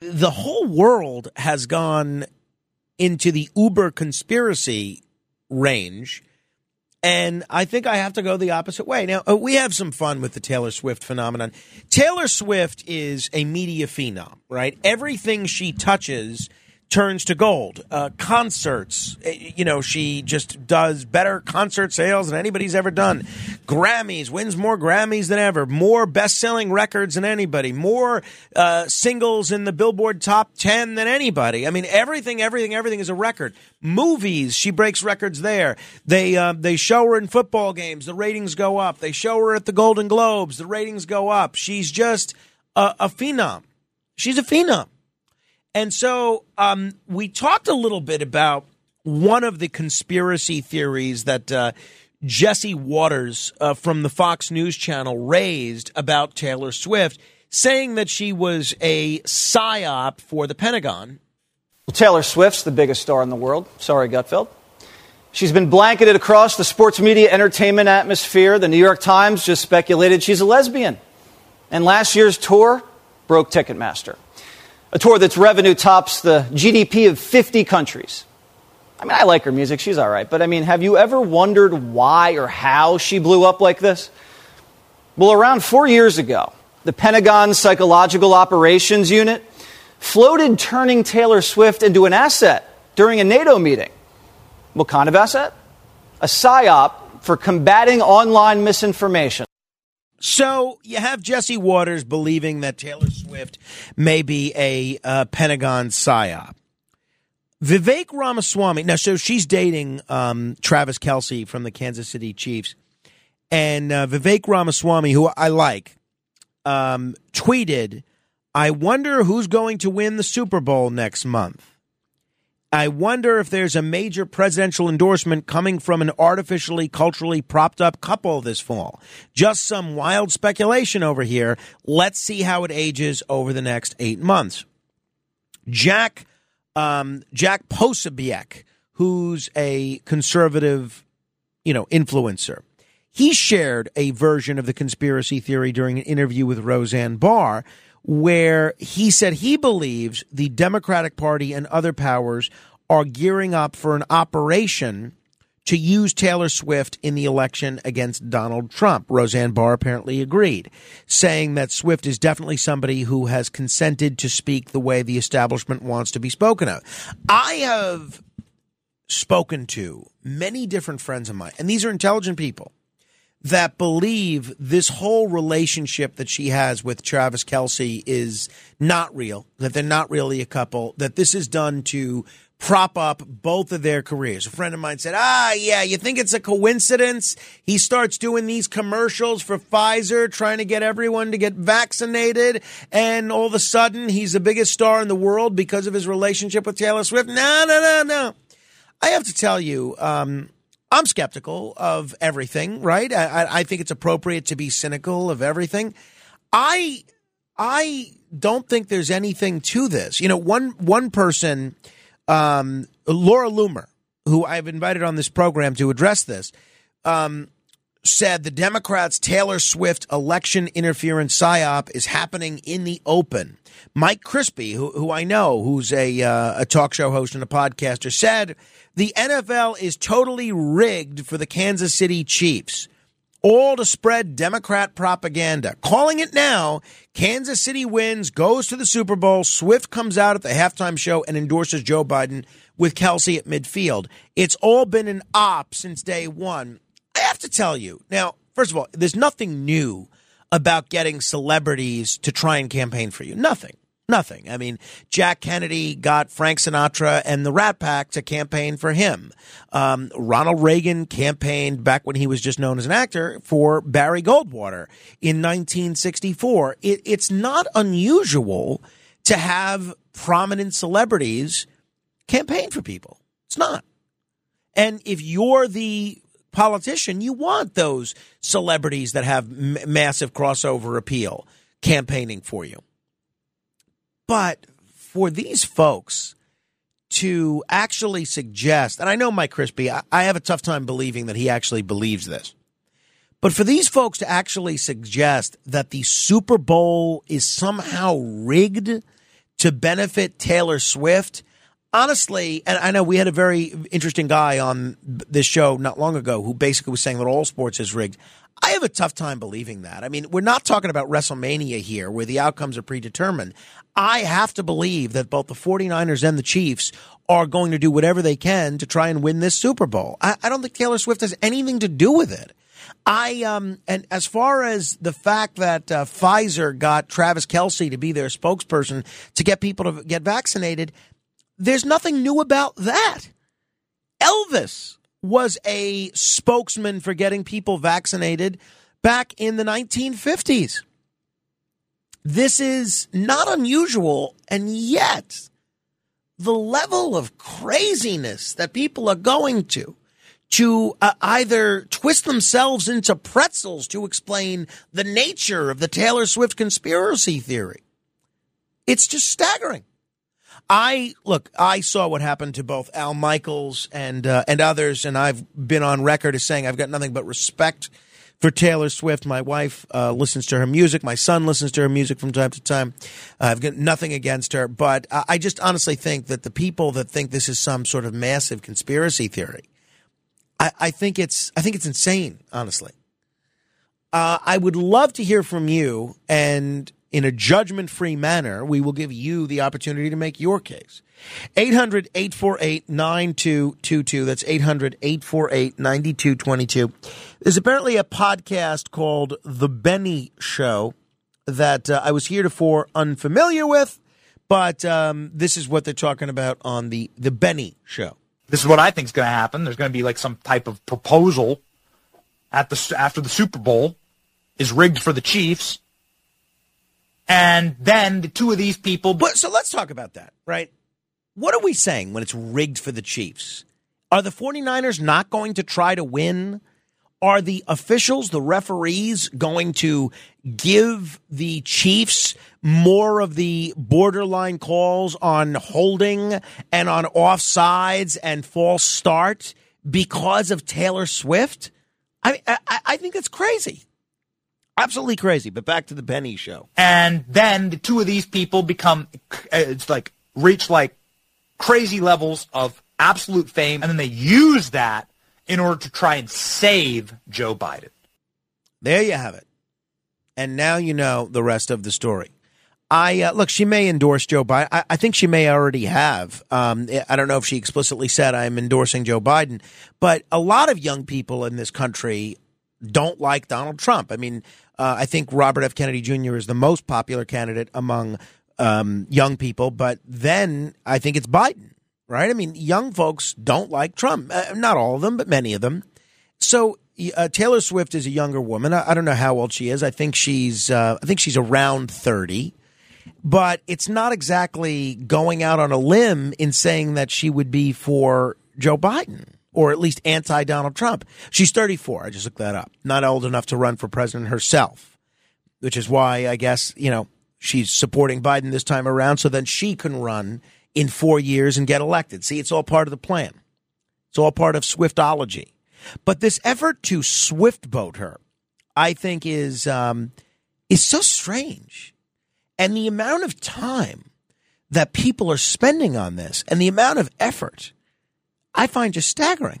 the whole world has gone into the uber conspiracy range. And I think I have to go the opposite way. Now, uh, we have some fun with the Taylor Swift phenomenon. Taylor Swift is a media phenom, right? Everything she touches turns to gold. Uh, concerts, eh, you know, she just does better concert sales than anybody's ever done. Grammys, wins more Grammys than ever, more best selling records than anybody, more uh, singles in the Billboard top 10 than anybody. I mean, everything, everything, everything is a record. Movies, she breaks records there. They, uh, they show her in football games, the ratings go up. They show her at the Golden Globes, the ratings go up. She's just a, a phenom. She's a phenom. And so um, we talked a little bit about one of the conspiracy theories that uh, Jesse Watters uh, from the Fox News channel raised about Taylor Swift, saying that she was a psyop for the Pentagon. Well, Taylor Swift's the biggest star in the world. Sorry, Gutfeld. She's been blanketed across the sports media entertainment atmosphere. The New York Times just speculated she's a lesbian. And last year's tour broke Ticketmaster a tour that's revenue tops the GDP of 50 countries. I mean, I like her music, she's all right, but I mean, have you ever wondered why or how she blew up like this? Well, around four years ago, the Pentagon's Psychological Operations Unit floated turning Taylor Swift into an asset during a NATO meeting. What kind of asset? A PSYOP for combating online misinformation. So you have Jesse Watters believing that Taylor Swift may be a uh, Pentagon psyop. Vivek Ramaswamy. Now, so she's dating um, Travis Kelce from the Kansas City Chiefs, and uh, Vivek Ramaswamy, who I like, um, tweeted, "I wonder who's going to win the Super Bowl next month." I wonder if there's a major presidential endorsement coming from an artificially culturally propped up couple this fall. Just some wild speculation over here. Let's see how it ages over the next eight months. Jack um, Jack Posobiec, who's a conservative, you know, influencer. He shared a version of the conspiracy theory during an interview with Roseanne Barr where he said he believes the Democratic Party and other powers are gearing up for an operation to use Taylor Swift in the election against Donald Trump. Roseanne Barr apparently agreed, saying that Swift is definitely somebody who has consented to speak the way the establishment wants to be spoken of. I have spoken to many different friends of mine, and these are intelligent people that believe this whole relationship that she has with Travis Kelce is not real, that they're not really a couple, that this is done to prop up both of their careers. A friend of mine said, Ah, yeah, you think it's a coincidence? He starts doing these commercials for Pfizer, trying to get everyone to get vaccinated, and all of a sudden he's the biggest star in the world because of his relationship with Taylor Swift. No, no, no, no. I have to tell you, um, I'm skeptical of everything, right? I, I think it's appropriate to be cynical of everything. I I don't think there's anything to this. You know, one one person, um, Laura Loomer, who I've invited on this program to address this, um, said the Democrats' Taylor Swift election interference psyop is happening in the open. Mike Crispi, who, who I know, who's a uh, a talk show host and a podcaster, said the NFL is totally rigged for the Kansas City Chiefs. All to spread Democrat propaganda. Calling it now, Kansas City wins, goes to the Super Bowl. Swift comes out at the halftime show and endorses Joe Biden with Kelce at midfield. It's all been an op since day one. I have to tell you, now, first of all, there's nothing new about getting celebrities to try and campaign for you. Nothing. Nothing. I mean, Jack Kennedy got Frank Sinatra and the Rat Pack to campaign for him. Um, Ronald Reagan campaigned back when he was just known as an actor for Barry Goldwater in 1964. It, it's not unusual to have prominent celebrities campaign for people. It's not. And if you're the politician, you want those celebrities that have m- massive crossover appeal campaigning for you. But for these folks to actually suggest, and I know Mike Crispi, I, I have a tough time believing that he actually believes this. But for these folks to actually suggest that the Super Bowl is somehow rigged to benefit Taylor Swift, honestly, and I know we had a very interesting guy on this show not long ago who basically was saying that all sports is rigged. I have a tough time believing that. I mean, we're not talking about WrestleMania here where the outcomes are predetermined. I have to believe that both the 49ers and the Chiefs are going to do whatever they can to try and win this Super Bowl. I, I don't think Taylor Swift has anything to do with it. I um and as far as the fact that uh, Pfizer got Travis Kelce to be their spokesperson to get people to get vaccinated, there's nothing new about that. Elvis was a spokesman for getting people vaccinated back in the 1950s. This is not unusual, and yet the level of craziness that people are going to to uh, either twist themselves into pretzels to explain the nature of the Taylor Swift conspiracy theory. It's just staggering. I look. I saw what happened to both Al Michaels and uh, and others, and I've been on record as saying I've got nothing but respect for Taylor Swift. My wife uh, listens to her music. My son listens to her music from time to time. Uh, I've got nothing against her, but I just honestly think that the people that think this is some sort of massive conspiracy theory, I, I think it's I think it's insane. Honestly, uh, I would love to hear from you and in a judgment free manner, we will give you the opportunity to make your case. 800 848 9222. That's 800 848 9222. There's apparently a podcast called The Benny Show that uh, I was heretofore unfamiliar with, but um, this is what they're talking about on the, the Benny Show. This is what I think is going to happen. There's going to be like some type of proposal at the after the Super Bowl is rigged for the Chiefs and then the two of these people. But so let's talk about that, right? What are we saying when it's rigged for the Chiefs? Are the 49ers not going to try to win? Are the officials, the referees, going to give the Chiefs more of the borderline calls on holding and on offsides and false start because of Taylor Swift? I, I, I think that's crazy. Absolutely crazy. But back to the Benny show. And then the two of these people become, uh, it's like, reach like crazy levels of absolute fame. And then they use that in order to try and save Joe Biden. There you have it. And now you know the rest of the story. I uh, look. She may endorse Joe Biden. I, I think she may already have. Um, I don't know if she explicitly said I'm endorsing Joe Biden, but a lot of young people in this country don't like Donald Trump. I mean, uh, I think Robert F. Kennedy Jr. is the most popular candidate among um, young people, but then I think it's Biden, right? I mean, young folks don't like Trump. Uh, not all of them, but many of them. So uh, Taylor Swift is a younger woman. I, I, don't know how old she is. I think she's uh, I think she's around thirty. But it's not exactly going out on a limb in saying that she would be for Joe Biden or at least anti Donald Trump. She's 34. I just looked that up. Not old enough to run for president herself, which is why I guess, you know, she's supporting Biden this time around so then she can run in four years and get elected. See, it's all part of the plan. It's all part of Swiftology. But this effort to Swift boat her, I think, is um, is so strange, and the amount of time that people are spending on this, and the amount of effort I find just staggering.